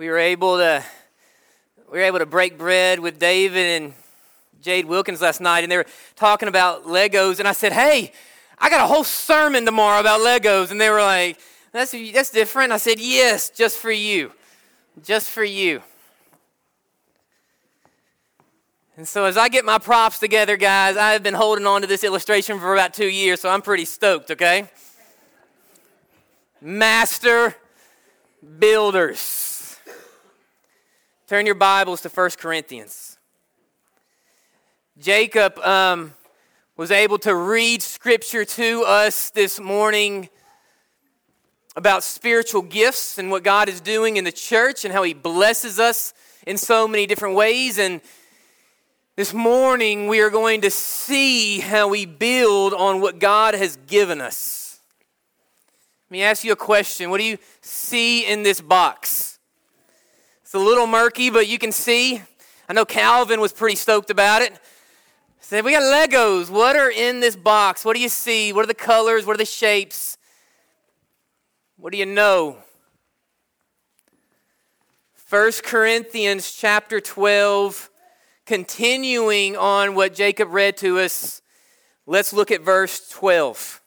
we were able to we were able to break bread with David and Jade Wilkins last night, and they were talking about Legos, and I said, "Hey, I got a whole sermon tomorrow about Legos," and they were like, "That's that's different." I said, "Yes, just for you, just for you." And so, as I get my props together, guys, I have been holding on to this illustration for about two years, so I'm pretty stoked, okay? Master builders. Turn your Bibles to 1 Corinthians. Jacob um, was able to read scripture to us this morning about spiritual gifts and what God is doing in the church and how He blesses us in so many different ways. And this morning, we are going to see how we build on what God has given us. Let me ask you a question. What do you see in this box? It's a little murky, but you can see. I know Calvin was pretty stoked about it. He said, We got Legos. What are in this box? What do you see? What are the colors? What are the shapes? What do you know? 1 Corinthians chapter 12, continuing on what Jacob read to us, let's look at verse 12.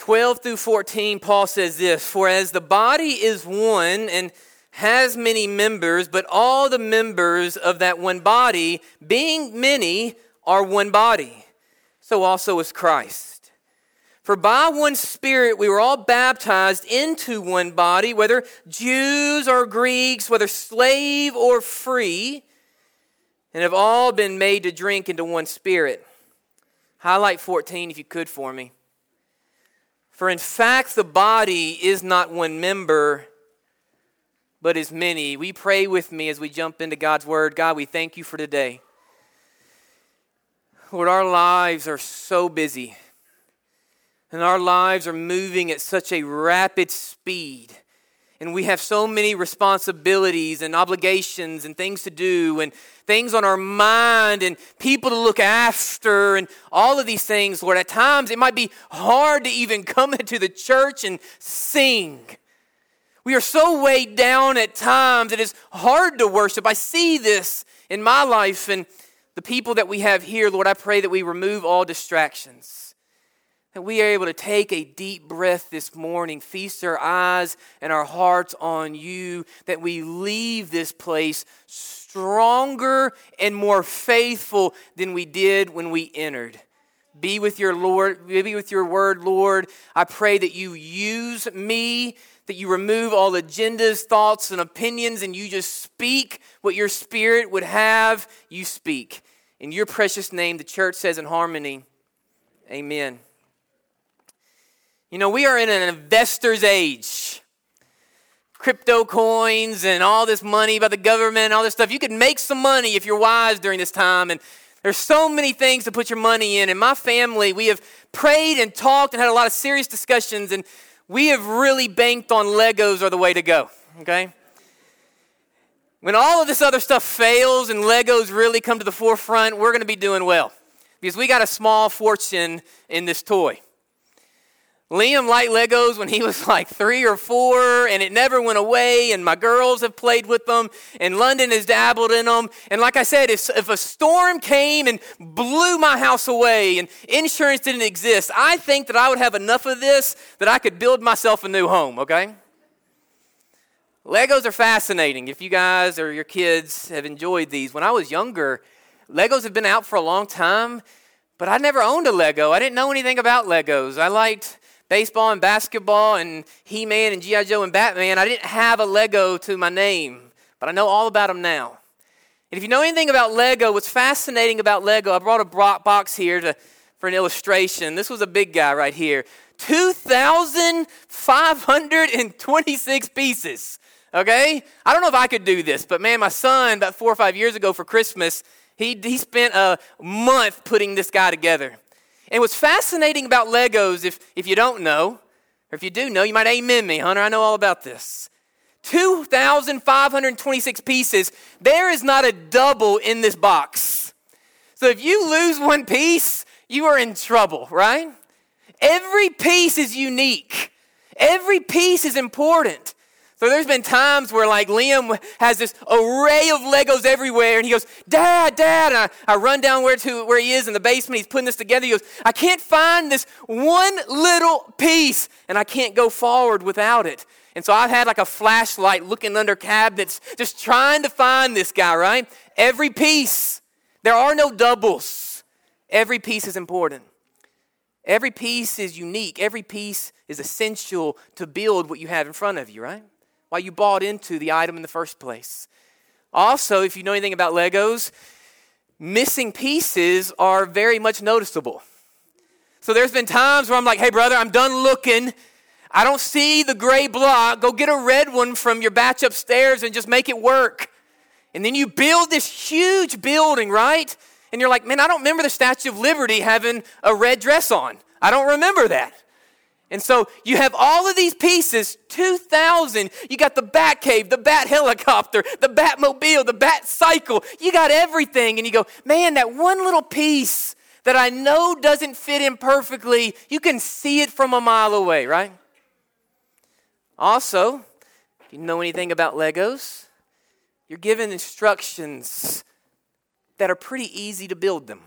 12 through 14, Paul says this For as the body is one and has many members, but all the members of that one body, being many, are one body, so also is Christ. For by one Spirit we were all baptized into one body, whether Jews or Greeks, whether slave or free, and have all been made to drink into one Spirit. Highlight 14 if you could for me. For in fact, the body is not one member, but is many. We pray with me as we jump into God's word. God, we thank you for today. Lord, our lives are so busy, and our lives are moving at such a rapid speed and we have so many responsibilities and obligations and things to do and things on our mind and people to look after and all of these things, Lord. At times it might be hard to even come into the church and sing. We are so weighed down at times, it is hard to worship. I see this in my life and the people that we have here, Lord. I pray that we remove all distractions that we are able to take a deep breath this morning, feast our eyes and our hearts on you, that we leave this place stronger and more faithful than we did when we entered. Be with your Lord, be with your word, Lord. I pray that you use me, that you remove all agendas, thoughts, and opinions, and you just speak what your spirit would have you speak. In your precious name, the church says in harmony, Amen. You know, we are in an investor's age. Crypto coins and all this money by the government and all this stuff. You could make some money if you're wise during this time. And there's so many things to put your money in. And my family, we have prayed and talked and had a lot of serious discussions. And we have really banked on Legos are the way to go. Okay? When all of this other stuff fails and Legos really come to the forefront, we're going to be doing well. Because we got a small fortune in this toy. Liam liked Legos when he was like three or four, and it never went away. And my girls have played with them, and London has dabbled in them. And like I said, if, if a storm came and blew my house away and insurance didn't exist, I think that I would have enough of this that I could build myself a new home, okay? Legos are fascinating. If you guys or your kids have enjoyed these, when I was younger, Legos have been out for a long time, but I never owned a Lego. I didn't know anything about Legos. I liked baseball and basketball and He Man and G.I. Joe and Batman, I didn't have a Lego to my name, but I know all about them now. And if you know anything about Lego, what's fascinating about Lego, I brought a box here to, for an illustration. This was a big guy right here 2,526 pieces. Okay? I don't know if I could do this, but man, my son, about four or five years ago for Christmas, he, he spent a month putting this guy together. And what's fascinating about Legos, if, if you don't know, or if you do know, you might amen me, Hunter. I know all about this. 2,526 pieces. There is not a double in this box. So if you lose one piece, you are in trouble, right? Every piece is unique. Every piece is important. So there's been times where like Liam has this array of Legos everywhere and he goes, Dad, Dad. And I, I run down where to where he is in the basement. He's putting this together. He goes, I can't find this one little piece and I can't go forward without it. And so I've had like a flashlight looking under cabinets, just trying to find this guy, right? Every piece. There are no doubles. Every piece is important. Every piece is unique. Every piece is essential to build what you have in front of you, right? Why you bought into the item in the first place. Also, if you know anything about Legos, missing pieces are very much noticeable. So there's been times where I'm like, hey, brother, I'm done looking. I don't see the gray block. Go get a red one from your batch upstairs and just make it work. And then you build this huge building, right? And you're like, man, I don't remember the Statue of Liberty having a red dress on. I don't remember that. And so you have all of these pieces, 2,000. You got the Bat Cave, the Bat Helicopter, the Batmobile, the Bat Cycle. You got everything. And you go, man, that one little piece that I know doesn't fit in perfectly, you can see it from a mile away, right? Also, if you know anything about Legos, you're given instructions that are pretty easy to build them.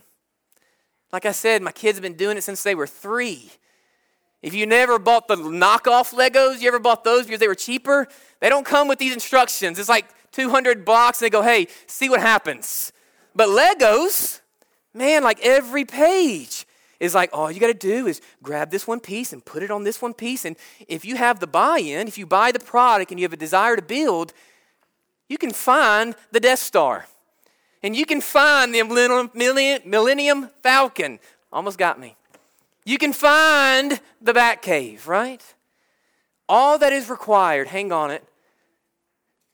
Like I said, my kids have been doing it since they were three. If you never bought the knockoff Legos, you ever bought those because they were cheaper? They don't come with these instructions. It's like 200 blocks and they go, hey, see what happens. But Legos, man, like every page is like, all you got to do is grab this one piece and put it on this one piece. And if you have the buy in, if you buy the product and you have a desire to build, you can find the Death Star. And you can find the Millennium Falcon. Almost got me. You can find the Bat Cave, right? All that is required, hang on it,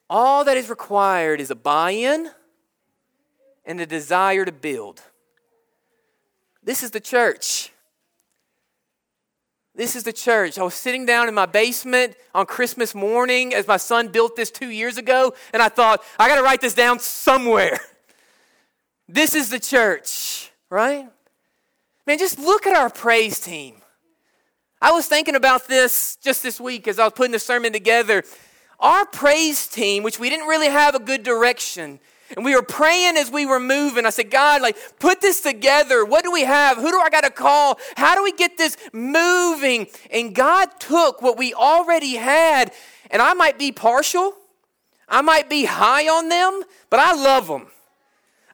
all that is required is a buy in and a desire to build. This is the church. This is the church. I was sitting down in my basement on Christmas morning as my son built this two years ago, and I thought, I got to write this down somewhere. This is the church, right? Man, just look at our praise team. I was thinking about this just this week as I was putting the sermon together. Our praise team, which we didn't really have a good direction, and we were praying as we were moving. I said, God, like, put this together. What do we have? Who do I got to call? How do we get this moving? And God took what we already had, and I might be partial, I might be high on them, but I love them.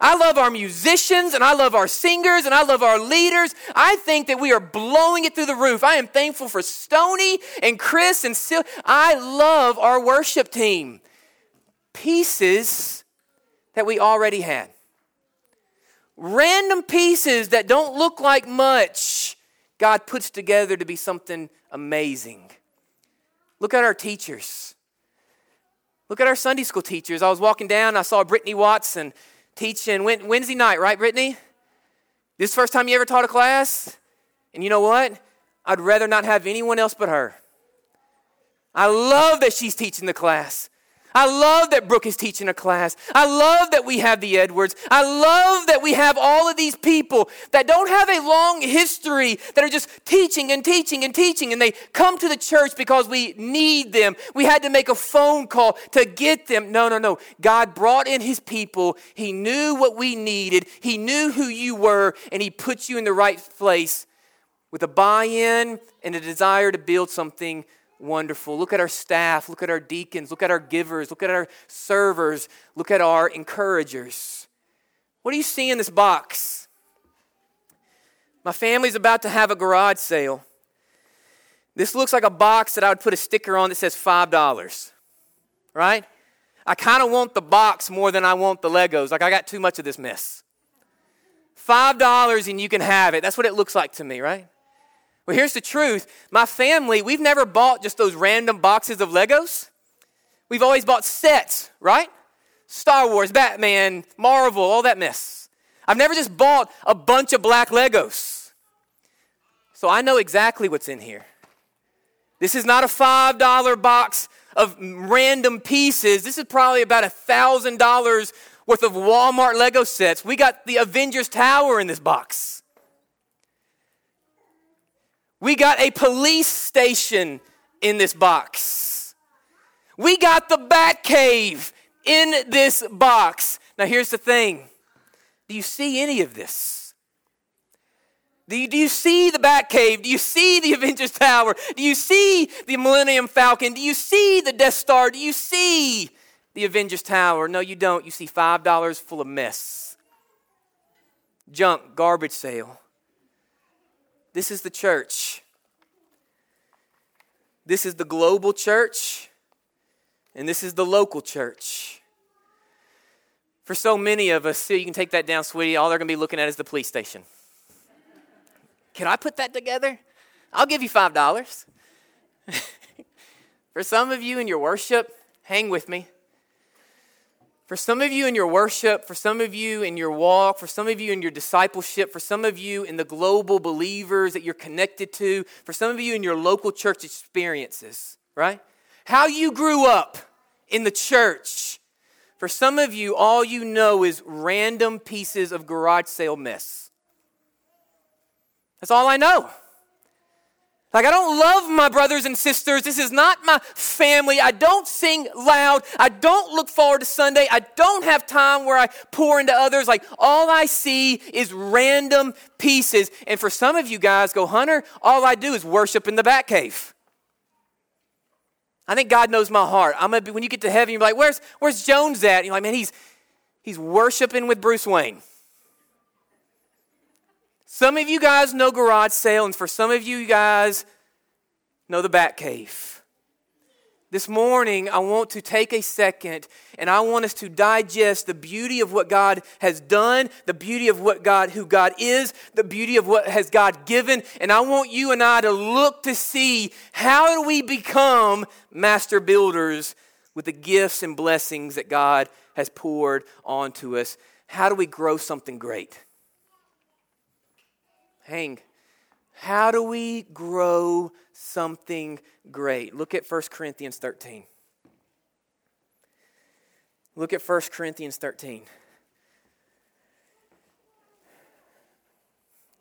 I love our musicians and I love our singers and I love our leaders. I think that we are blowing it through the roof. I am thankful for Stony and Chris and Sil. I love our worship team. Pieces that we already had. Random pieces that don't look like much, God puts together to be something amazing. Look at our teachers. Look at our Sunday school teachers. I was walking down, I saw Brittany Watson teaching Wednesday night, right, Brittany? This first time you ever taught a class? And you know what? I'd rather not have anyone else but her. I love that she's teaching the class. I love that Brooke is teaching a class. I love that we have the Edwards. I love that we have all of these people that don't have a long history that are just teaching and teaching and teaching, and they come to the church because we need them. We had to make a phone call to get them. No, no, no. God brought in his people. He knew what we needed, He knew who you were, and He put you in the right place with a buy in and a desire to build something wonderful. Look at our staff, look at our deacons, look at our givers, look at our servers, look at our encouragers. What do you see in this box? My family's about to have a garage sale. This looks like a box that I would put a sticker on that says $5, right? I kind of want the box more than I want the Legos. Like, I got too much of this mess. $5 and you can have it. That's what it looks like to me, right? Well, here's the truth my family, we've never bought just those random boxes of Legos. We've always bought sets, right? Star Wars, Batman, Marvel, all that mess. I've never just bought a bunch of black Legos. So I know exactly what's in here. This is not a $5 box of random pieces. This is probably about a $1,000 worth of Walmart Lego sets. We got the Avengers Tower in this box. We got a police station in this box. We got the Bat Cave in this box. Now, here's the thing do you see any of this? Do you, do you see the Batcave? Do you see the Avengers Tower? Do you see the Millennium Falcon? Do you see the Death Star? Do you see the Avengers Tower? No, you don't. You see $5 full of mess. Junk, garbage sale. This is the church. This is the global church, and this is the local church. For so many of us, see, you can take that down, sweetie. All they're going to be looking at is the police station. Can I put that together? I'll give you $5. For some of you in your worship, hang with me. For some of you in your worship, for some of you in your walk, for some of you in your discipleship, for some of you in the global believers that you're connected to, for some of you in your local church experiences, right? How you grew up in the church. For some of you, all you know is random pieces of garage sale mess. That's all I know. Like, I don't love my brothers and sisters. This is not my family. I don't sing loud. I don't look forward to Sunday. I don't have time where I pour into others. Like, all I see is random pieces. And for some of you guys, go, Hunter, all I do is worship in the Bat Cave. I think God knows my heart. I'm gonna be, when you get to heaven, you're like, where's, where's Jones at? And you're like, man, he's, he's worshiping with Bruce Wayne. Some of you guys know garage sale, and for some of you guys know the Bat Cave. This morning, I want to take a second and I want us to digest the beauty of what God has done, the beauty of what God, who God is, the beauty of what has God given. And I want you and I to look to see how do we become master builders with the gifts and blessings that God has poured onto us. How do we grow something great? Hang. How do we grow something great? Look at 1 Corinthians 13. Look at 1 Corinthians 13.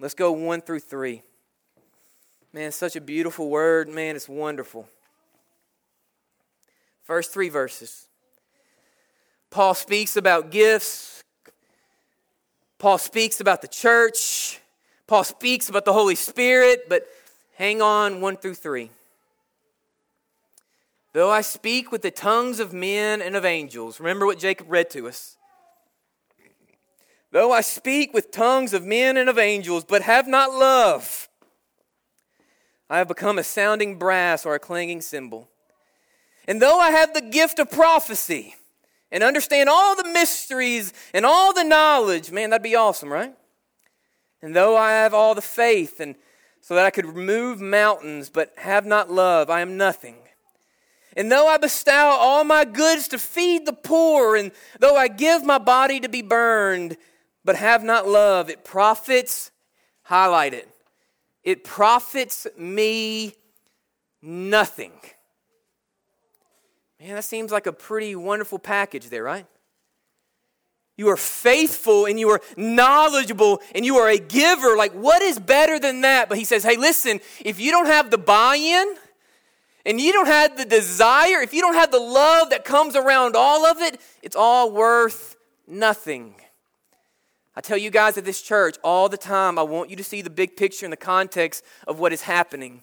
Let's go 1 through 3. Man, such a beautiful word. Man, it's wonderful. First three verses. Paul speaks about gifts. Paul speaks about the church. Paul speaks about the Holy Spirit, but hang on 1 through 3. Though I speak with the tongues of men and of angels, remember what Jacob read to us. Though I speak with tongues of men and of angels, but have not love, I have become a sounding brass or a clanging cymbal. And though I have the gift of prophecy and understand all the mysteries and all the knowledge, man, that'd be awesome, right? And though I have all the faith and so that I could remove mountains but have not love, I am nothing. And though I bestow all my goods to feed the poor, and though I give my body to be burned, but have not love, it profits, highlight it, it profits me nothing. Man, that seems like a pretty wonderful package there, right? You are faithful and you are knowledgeable and you are a giver. Like, what is better than that? But he says, hey, listen, if you don't have the buy in and you don't have the desire, if you don't have the love that comes around all of it, it's all worth nothing. I tell you guys at this church all the time, I want you to see the big picture in the context of what is happening.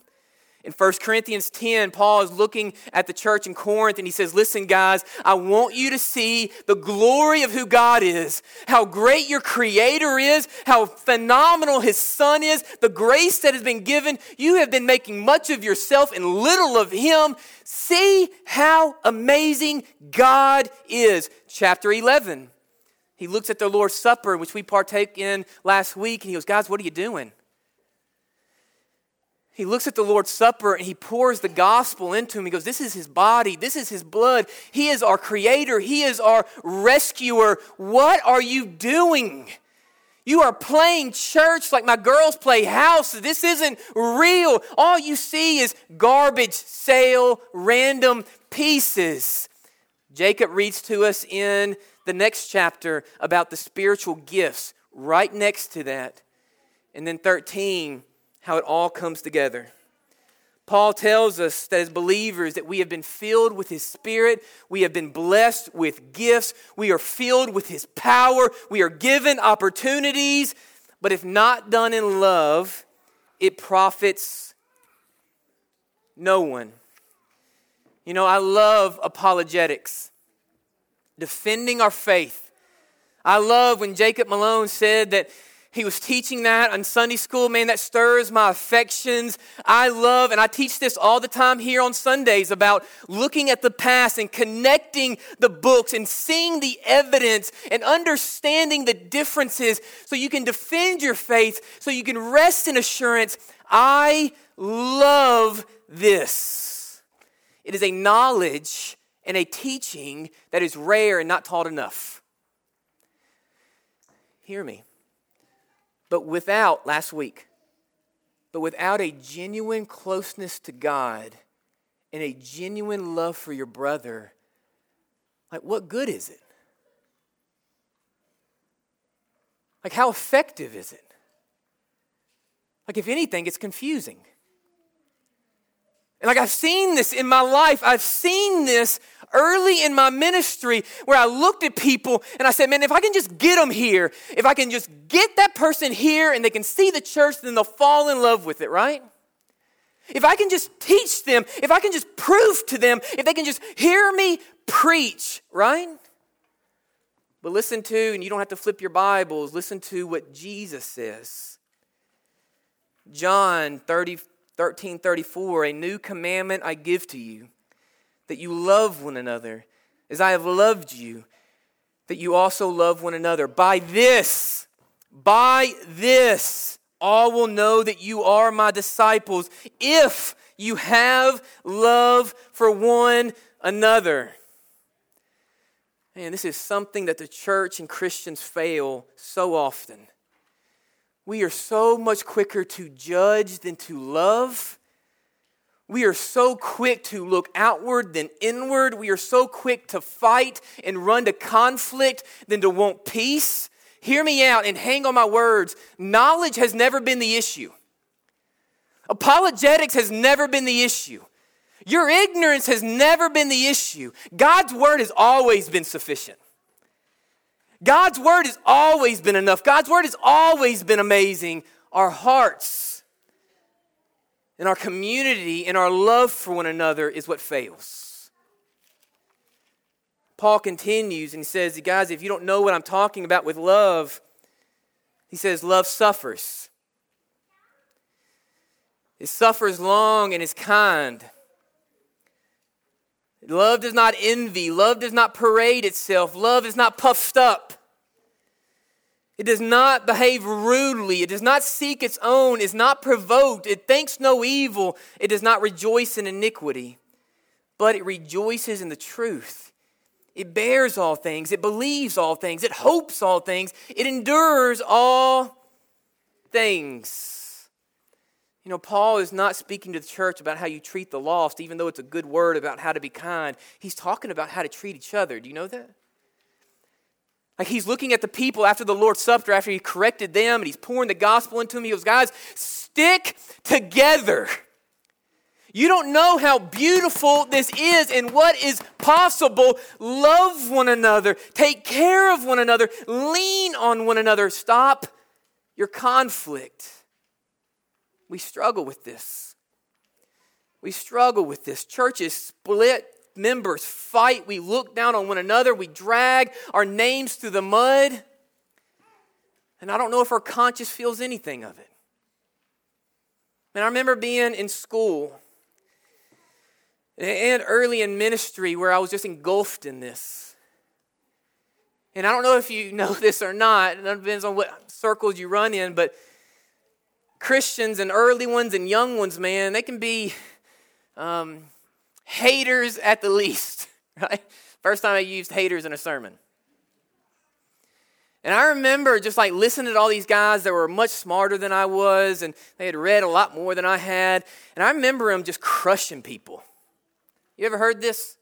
In 1 Corinthians 10, Paul is looking at the church in Corinth and he says, Listen, guys, I want you to see the glory of who God is, how great your Creator is, how phenomenal His Son is, the grace that has been given. You have been making much of yourself and little of Him. See how amazing God is. Chapter 11. He looks at the Lord's Supper, which we partake in last week, and he goes, Guys, what are you doing? He looks at the Lord's Supper and he pours the gospel into him. He goes, This is his body. This is his blood. He is our creator. He is our rescuer. What are you doing? You are playing church like my girls play house. This isn't real. All you see is garbage, sale, random pieces. Jacob reads to us in the next chapter about the spiritual gifts, right next to that. And then 13 how it all comes together. Paul tells us that as believers that we have been filled with his spirit, we have been blessed with gifts, we are filled with his power, we are given opportunities, but if not done in love, it profits no one. You know, I love apologetics, defending our faith. I love when Jacob Malone said that he was teaching that on Sunday school. Man, that stirs my affections. I love, and I teach this all the time here on Sundays about looking at the past and connecting the books and seeing the evidence and understanding the differences so you can defend your faith, so you can rest in assurance. I love this. It is a knowledge and a teaching that is rare and not taught enough. Hear me. But without, last week, but without a genuine closeness to God and a genuine love for your brother, like what good is it? Like, how effective is it? Like, if anything, it's confusing. And like I've seen this in my life, I've seen this early in my ministry where I looked at people and I said, man, if I can just get them here, if I can just get that person here and they can see the church, then they'll fall in love with it, right? If I can just teach them, if I can just prove to them, if they can just hear me preach, right? But listen to, and you don't have to flip your Bibles, listen to what Jesus says. John 30, 13 34, a new commandment I give to you, that you love one another as I have loved you, that you also love one another. By this, by this, all will know that you are my disciples if you have love for one another. Man, this is something that the church and Christians fail so often. We are so much quicker to judge than to love. We are so quick to look outward than inward. We are so quick to fight and run to conflict than to want peace. Hear me out and hang on my words. Knowledge has never been the issue. Apologetics has never been the issue. Your ignorance has never been the issue. God's word has always been sufficient. God's word has always been enough. God's word has always been amazing. Our hearts and our community and our love for one another is what fails. Paul continues and he says, Guys, if you don't know what I'm talking about with love, he says, love suffers. It suffers long and is kind. Love does not envy. Love does not parade itself. Love is not puffed up. It does not behave rudely. It does not seek its own. Is not provoked. It thinks no evil. It does not rejoice in iniquity, but it rejoices in the truth. It bears all things. It believes all things. It hopes all things. It endures all things. You know, Paul is not speaking to the church about how you treat the lost, even though it's a good word about how to be kind. He's talking about how to treat each other. Do you know that? Like he's looking at the people after the Lord's Supper, after he corrected them and he's pouring the gospel into them. He goes, Guys, stick together. You don't know how beautiful this is and what is possible. Love one another, take care of one another, lean on one another. Stop your conflict. We struggle with this. We struggle with this. Churches split, members fight, we look down on one another, we drag our names through the mud. And I don't know if our conscience feels anything of it. And I remember being in school and early in ministry where I was just engulfed in this. And I don't know if you know this or not, it depends on what circles you run in, but Christians and early ones and young ones, man, they can be um, haters at the least, right? First time I used haters in a sermon. And I remember just like listening to all these guys that were much smarter than I was, and they had read a lot more than I had. And I remember them just crushing people. You ever heard this?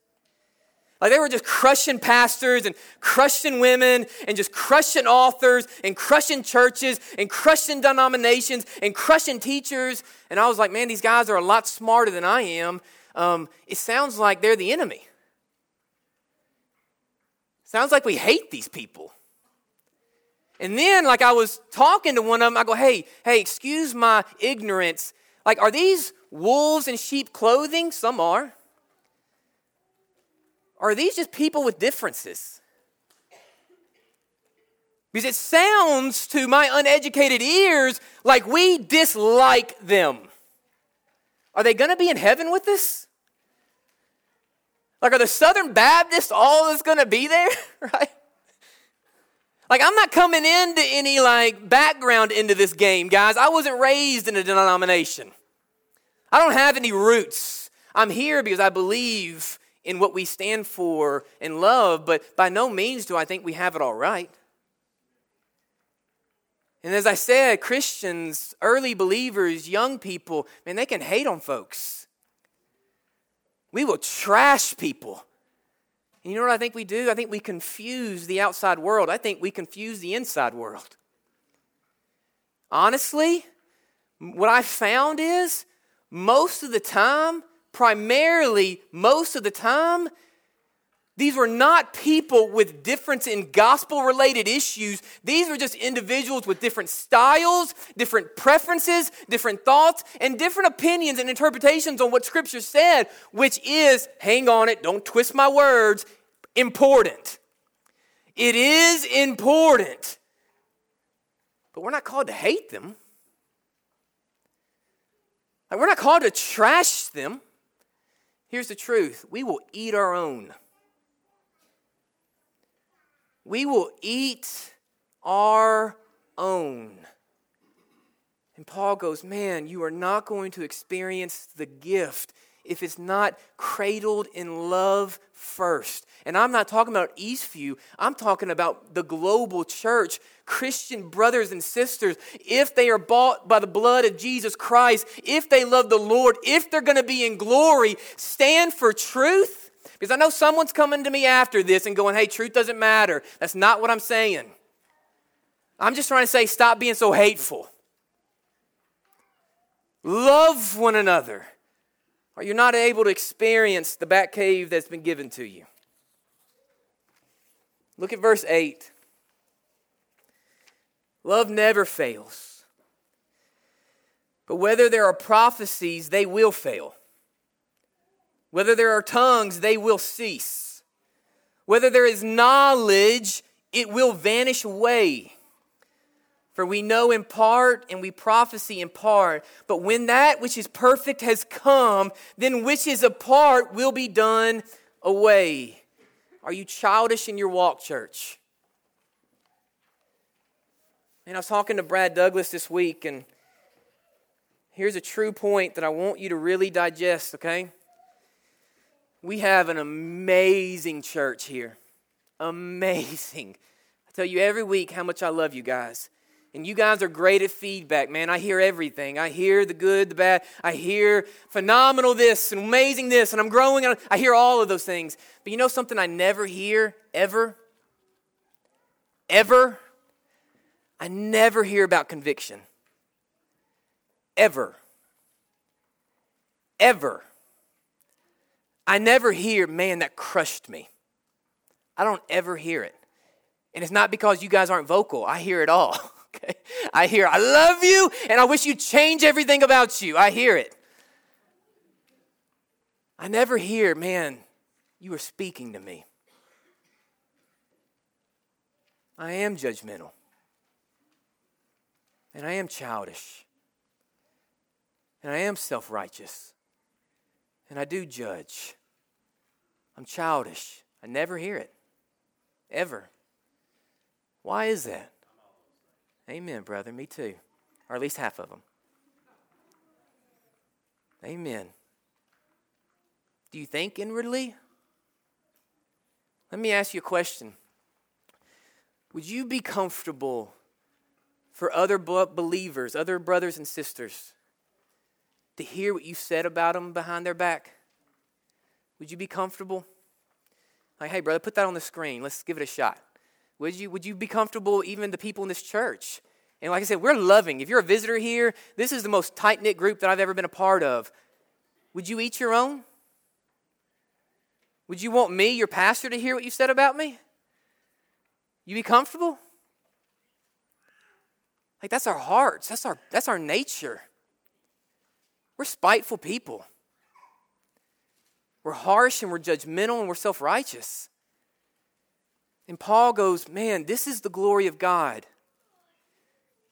Like they were just crushing pastors and crushing women and just crushing authors and crushing churches and crushing denominations and crushing teachers. And I was like, man, these guys are a lot smarter than I am. Um, it sounds like they're the enemy. Sounds like we hate these people. And then, like, I was talking to one of them, I go, hey, hey, excuse my ignorance. Like, are these wolves in sheep clothing? Some are. Are these just people with differences? Because it sounds to my uneducated ears like we dislike them. Are they going to be in heaven with us? Like, are the Southern Baptists all that's going to be there? right? Like, I'm not coming into any like background into this game, guys. I wasn't raised in a denomination. I don't have any roots. I'm here because I believe in what we stand for and love, but by no means do I think we have it all right. And as I said, Christians, early believers, young people, man, they can hate on folks. We will trash people. And you know what I think we do? I think we confuse the outside world. I think we confuse the inside world. Honestly, what I found is most of the time, primarily most of the time, these were not people with difference in gospel related issues. These were just individuals with different styles, different preferences, different thoughts, and different opinions and interpretations on what Scripture said, which is, hang on it, don't twist my words, important. It is important. But we're not called to hate them. Like we're not called to trash them. Here's the truth we will eat our own. We will eat our own. And Paul goes, Man, you are not going to experience the gift if it's not cradled in love first. And I'm not talking about Eastview, I'm talking about the global church, Christian brothers and sisters. If they are bought by the blood of Jesus Christ, if they love the Lord, if they're going to be in glory, stand for truth. Because I know someone's coming to me after this and going, hey, truth doesn't matter. That's not what I'm saying. I'm just trying to say, stop being so hateful. Love one another or you're not able to experience the Bat Cave that's been given to you. Look at verse 8. Love never fails. But whether there are prophecies, they will fail. Whether there are tongues, they will cease. Whether there is knowledge, it will vanish away. For we know in part and we prophesy in part. But when that which is perfect has come, then which is a part will be done away. Are you childish in your walk, church? And I was talking to Brad Douglas this week, and here's a true point that I want you to really digest, okay? We have an amazing church here. Amazing. I tell you every week how much I love you guys. And you guys are great at feedback, man. I hear everything. I hear the good, the bad. I hear phenomenal this and amazing this, and I'm growing. I hear all of those things. But you know something I never hear, ever? Ever? I never hear about conviction. Ever. Ever. I never hear, man, that crushed me. I don't ever hear it. And it's not because you guys aren't vocal, I hear it all. Okay? I hear, I love you, and I wish you'd change everything about you. I hear it. I never hear, man, you are speaking to me. I am judgmental. And I am childish. And I am self righteous. And I do judge. I'm childish. I never hear it. Ever. Why is that? Amen, brother. Me too. Or at least half of them. Amen. Do you think inwardly? Let me ask you a question. Would you be comfortable for other believers, other brothers and sisters, to hear what you said about them behind their back? Would you be comfortable? Like, hey, brother, put that on the screen. Let's give it a shot. Would you, would you be comfortable, even the people in this church? And like I said, we're loving. If you're a visitor here, this is the most tight knit group that I've ever been a part of. Would you eat your own? Would you want me, your pastor, to hear what you said about me? You be comfortable? Like that's our hearts. That's our that's our nature. We're spiteful people. We're harsh and we're judgmental and we're self-righteous. And Paul goes, "Man, this is the glory of God.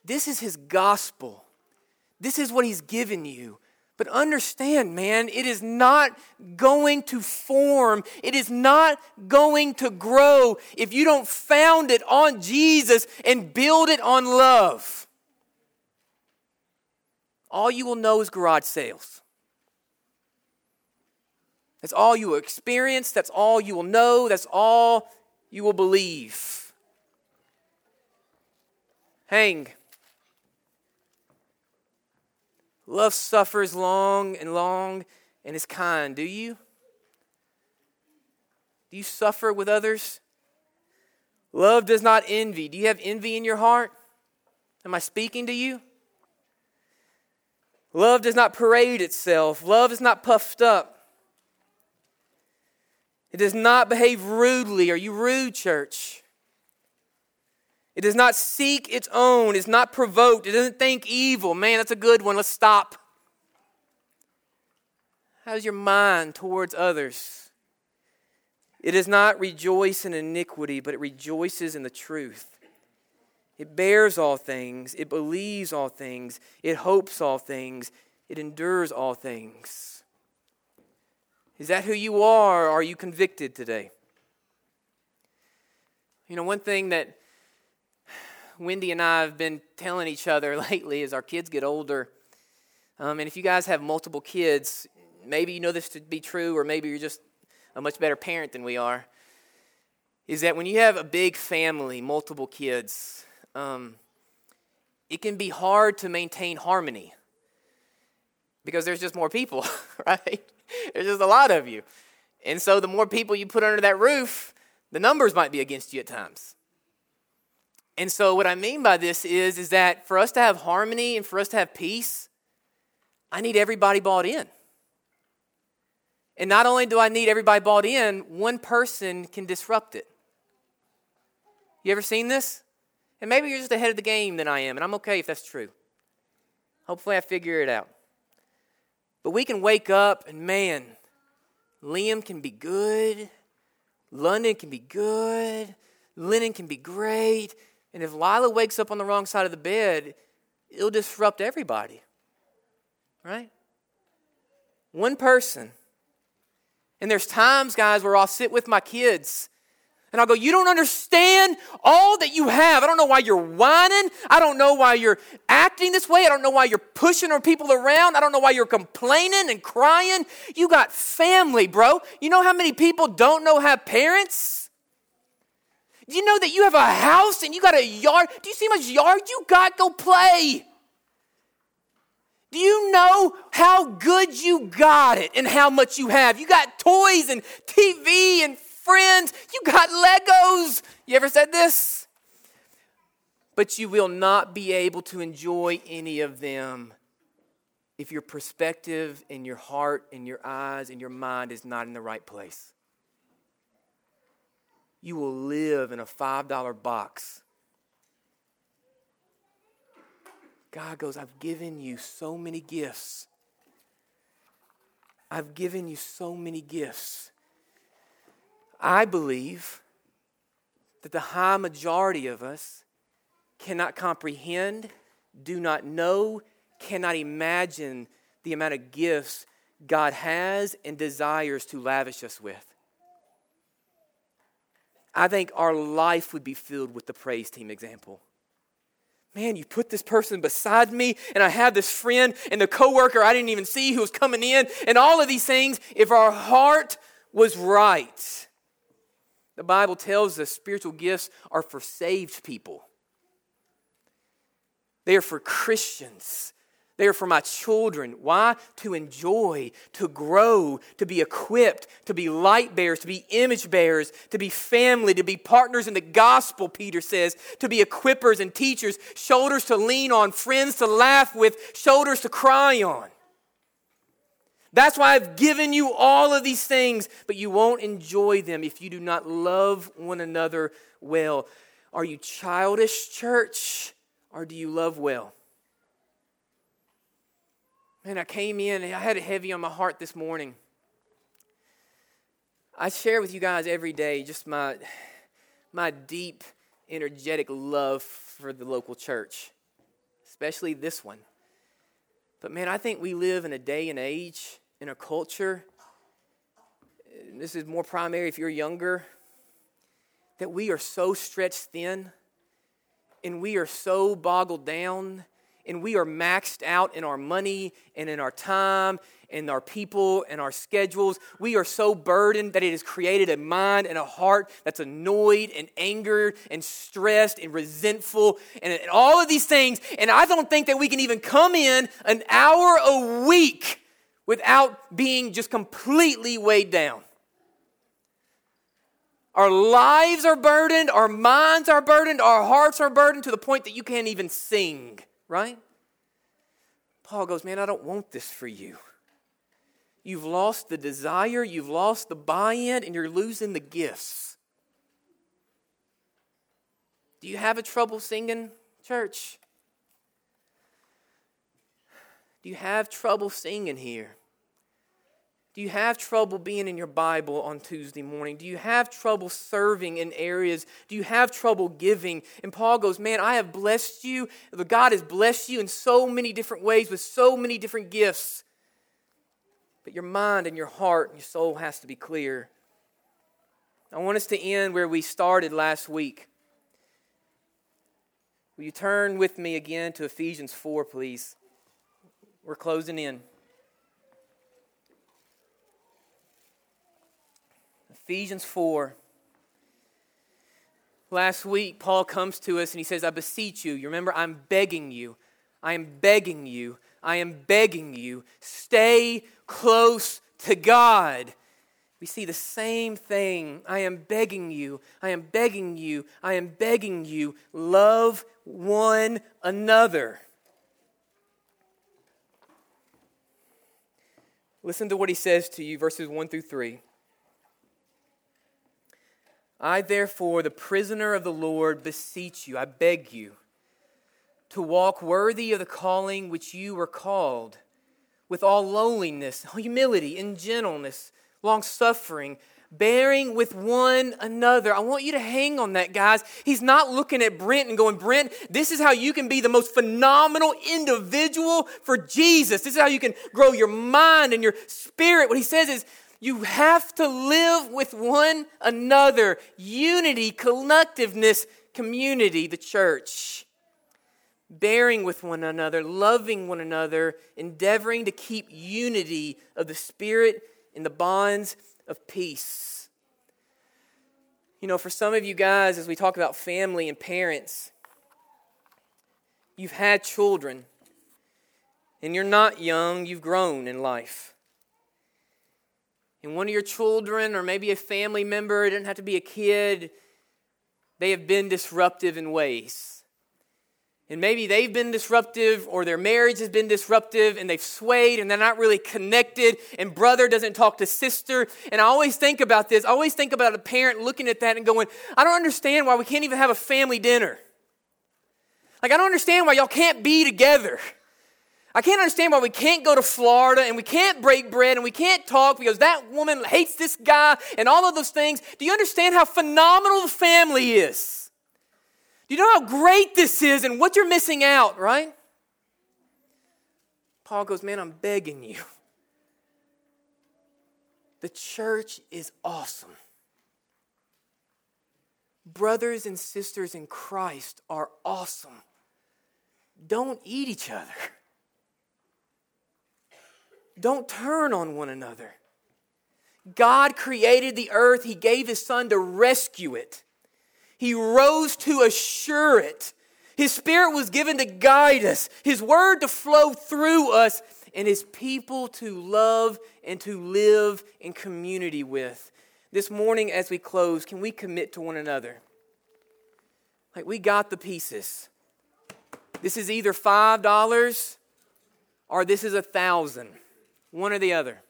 This is his gospel. This is what he's given you. But understand, man, it is not going to form, it is not going to grow if you don't found it on Jesus and build it on love. All you will know is garage sales. That's all you will experience, that's all you will know, that's all you will believe. Hang Love suffers long and long and is kind. Do you? Do you suffer with others? Love does not envy. Do you have envy in your heart? Am I speaking to you? Love does not parade itself. Love is not puffed up. It does not behave rudely. Are you rude, church? It does not seek its own. It's not provoked. It doesn't think evil. Man, that's a good one. Let's stop. How's your mind towards others? It does not rejoice in iniquity, but it rejoices in the truth. It bears all things. It believes all things. It hopes all things. It endures all things. Is that who you are? Are you convicted today? You know, one thing that Wendy and I have been telling each other lately as our kids get older. Um, and if you guys have multiple kids, maybe you know this to be true, or maybe you're just a much better parent than we are. Is that when you have a big family, multiple kids, um, it can be hard to maintain harmony because there's just more people, right? There's just a lot of you. And so the more people you put under that roof, the numbers might be against you at times. And so what I mean by this is is that for us to have harmony and for us to have peace, I need everybody bought in. And not only do I need everybody bought in, one person can disrupt it. You ever seen this? And maybe you're just ahead of the game than I am, and I'm okay if that's true. Hopefully, I figure it out. But we can wake up and man, Liam can be good, London can be good, Lennon can be great, and if Lila wakes up on the wrong side of the bed, it'll disrupt everybody. Right? One person. And there's times, guys, where I'll sit with my kids and I'll go, You don't understand all that you have. I don't know why you're whining. I don't know why you're acting this way. I don't know why you're pushing people around. I don't know why you're complaining and crying. You got family, bro. You know how many people don't know have parents? Do you know that you have a house and you got a yard? Do you see how much yard you got? Go play. Do you know how good you got it and how much you have? You got toys and TV and friends. You got Legos. You ever said this? But you will not be able to enjoy any of them if your perspective and your heart and your eyes and your mind is not in the right place you will live in a $5 box. God goes, I've given you so many gifts. I've given you so many gifts. I believe that the high majority of us cannot comprehend, do not know, cannot imagine the amount of gifts God has and desires to lavish us with. I think our life would be filled with the praise team example. Man, you put this person beside me, and I have this friend and the coworker I didn't even see who was coming in, and all of these things. If our heart was right, the Bible tells us spiritual gifts are for saved people. They are for Christians. They are for my children. Why? To enjoy, to grow, to be equipped, to be light bearers, to be image bearers, to be family, to be partners in the gospel, Peter says, to be equippers and teachers, shoulders to lean on, friends to laugh with, shoulders to cry on. That's why I've given you all of these things, but you won't enjoy them if you do not love one another well. Are you childish, church, or do you love well? Man, I came in and I had it heavy on my heart this morning. I share with you guys every day just my, my deep, energetic love for the local church, especially this one. But man, I think we live in a day and age, in a culture, this is more primary if you're younger, that we are so stretched thin and we are so boggled down and we are maxed out in our money and in our time and our people and our schedules. We are so burdened that it has created a mind and a heart that's annoyed and angered and stressed and resentful and, and all of these things. And I don't think that we can even come in an hour a week without being just completely weighed down. Our lives are burdened, our minds are burdened, our hearts are burdened to the point that you can't even sing, right? Paul goes, Man, I don't want this for you. You've lost the desire, you've lost the buy in, and you're losing the gifts. Do you have a trouble singing, church? Do you have trouble singing here? Do you have trouble being in your Bible on Tuesday morning? Do you have trouble serving in areas? Do you have trouble giving? And Paul goes, Man, I have blessed you. God has blessed you in so many different ways with so many different gifts. But your mind and your heart and your soul has to be clear. I want us to end where we started last week. Will you turn with me again to Ephesians 4, please? We're closing in. Ephesians 4. Last week, Paul comes to us and he says, I beseech you. You remember, I'm begging you. I am begging you. I am begging you. Stay close to God. We see the same thing. I am begging you. I am begging you. I am begging you. Love one another. Listen to what he says to you, verses 1 through 3. I, therefore, the prisoner of the Lord, beseech you, I beg you, to walk worthy of the calling which you were called, with all lowliness, humility, and gentleness, long suffering, bearing with one another. I want you to hang on that, guys. He's not looking at Brent and going, Brent, this is how you can be the most phenomenal individual for Jesus. This is how you can grow your mind and your spirit. What he says is, you have to live with one another. Unity, collectiveness, community, the church. Bearing with one another, loving one another, endeavoring to keep unity of the Spirit in the bonds of peace. You know, for some of you guys, as we talk about family and parents, you've had children, and you're not young, you've grown in life and one of your children or maybe a family member, it doesn't have to be a kid, they have been disruptive in ways. And maybe they've been disruptive or their marriage has been disruptive and they've swayed and they're not really connected and brother doesn't talk to sister. And I always think about this. I always think about a parent looking at that and going, I don't understand why we can't even have a family dinner. Like, I don't understand why y'all can't be together. I can't understand why we can't go to Florida and we can't break bread and we can't talk because that woman hates this guy and all of those things. Do you understand how phenomenal the family is? Do you know how great this is and what you're missing out, right? Paul goes, Man, I'm begging you. The church is awesome. Brothers and sisters in Christ are awesome. Don't eat each other. Don't turn on one another. God created the earth, He gave His Son to rescue it. He rose to assure it. His Spirit was given to guide us, His Word to flow through us, and His people to love and to live in community with. This morning, as we close, can we commit to one another? Like, we got the pieces. This is either $5 or this is a thousand. One or the other.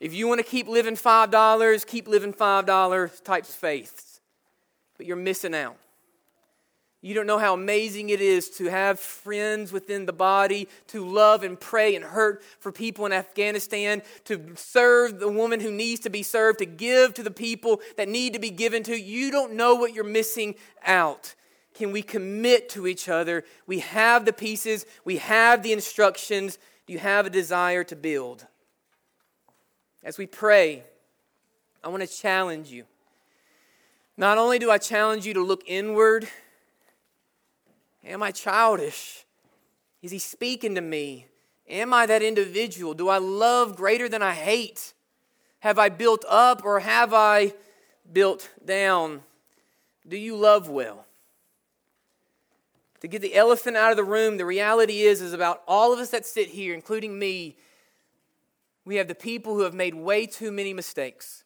If you want to keep living $5, keep living $5 types of faiths. But you're missing out. You don't know how amazing it is to have friends within the body, to love and pray and hurt for people in Afghanistan, to serve the woman who needs to be served, to give to the people that need to be given to. You don't know what you're missing out. Can we commit to each other? We have the pieces, we have the instructions. Do you have a desire to build? As we pray, I want to challenge you. Not only do I challenge you to look inward, Am I childish? Is he speaking to me? Am I that individual? Do I love greater than I hate? Have I built up or have I built down? Do you love well? To get the elephant out of the room, the reality is is about all of us that sit here, including me, we have the people who have made way too many mistakes.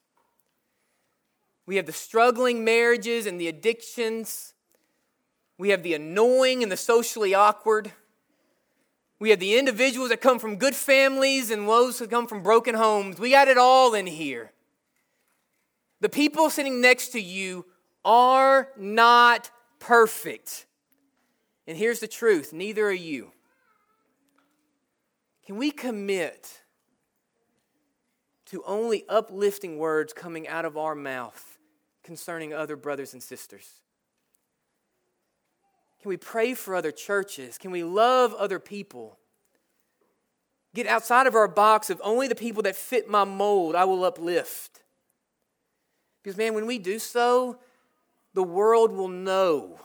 We have the struggling marriages and the addictions we have the annoying and the socially awkward. We have the individuals that come from good families and those that come from broken homes. We got it all in here. The people sitting next to you are not perfect. And here's the truth neither are you. Can we commit to only uplifting words coming out of our mouth concerning other brothers and sisters? Can we pray for other churches? Can we love other people? Get outside of our box of only the people that fit my mold, I will uplift. Because, man, when we do so, the world will know.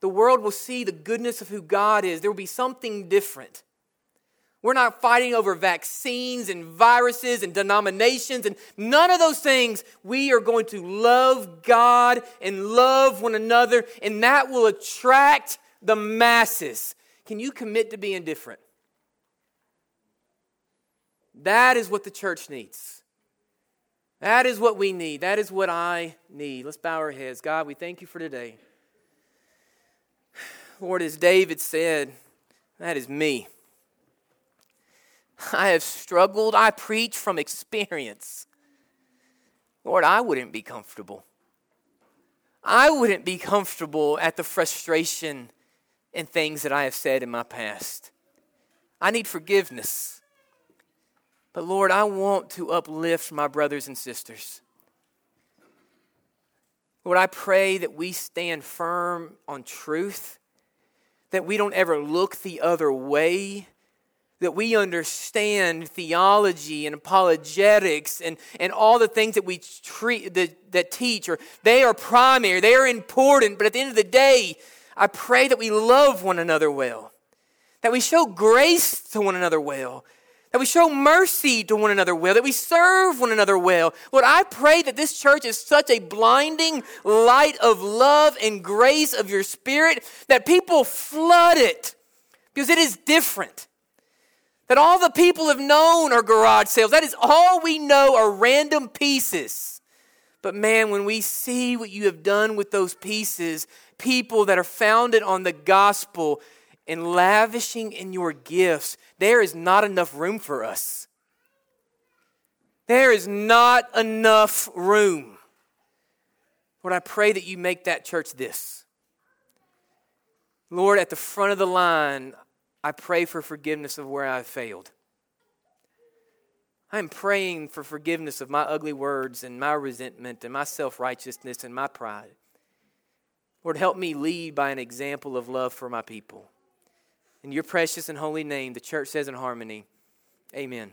The world will see the goodness of who God is. There will be something different. We're not fighting over vaccines and viruses and denominations and none of those things. We are going to love God and love one another, and that will attract the masses. Can you commit to being different? That is what the church needs. That is what we need. That is what I need. Let's bow our heads. God, we thank you for today. Lord, as David said, that is me. I have struggled. I preach from experience. Lord, I wouldn't be comfortable. I wouldn't be comfortable at the frustration and things that I have said in my past. I need forgiveness. But Lord, I want to uplift my brothers and sisters. Lord, I pray that we stand firm on truth, that we don't ever look the other way that we understand theology and apologetics and, and all the things that we treat that, that teach or they are primary they are important but at the end of the day i pray that we love one another well that we show grace to one another well that we show mercy to one another well that we serve one another well. Lord i pray that this church is such a blinding light of love and grace of your spirit that people flood it because it is different that all the people have known are garage sales. That is all we know are random pieces. But man, when we see what you have done with those pieces, people that are founded on the gospel and lavishing in your gifts, there is not enough room for us. There is not enough room. Lord, I pray that you make that church this. Lord, at the front of the line, I pray for forgiveness of where I've failed. I'm praying for forgiveness of my ugly words and my resentment and my self righteousness and my pride. Lord, help me lead by an example of love for my people. In your precious and holy name, the church says in harmony, Amen.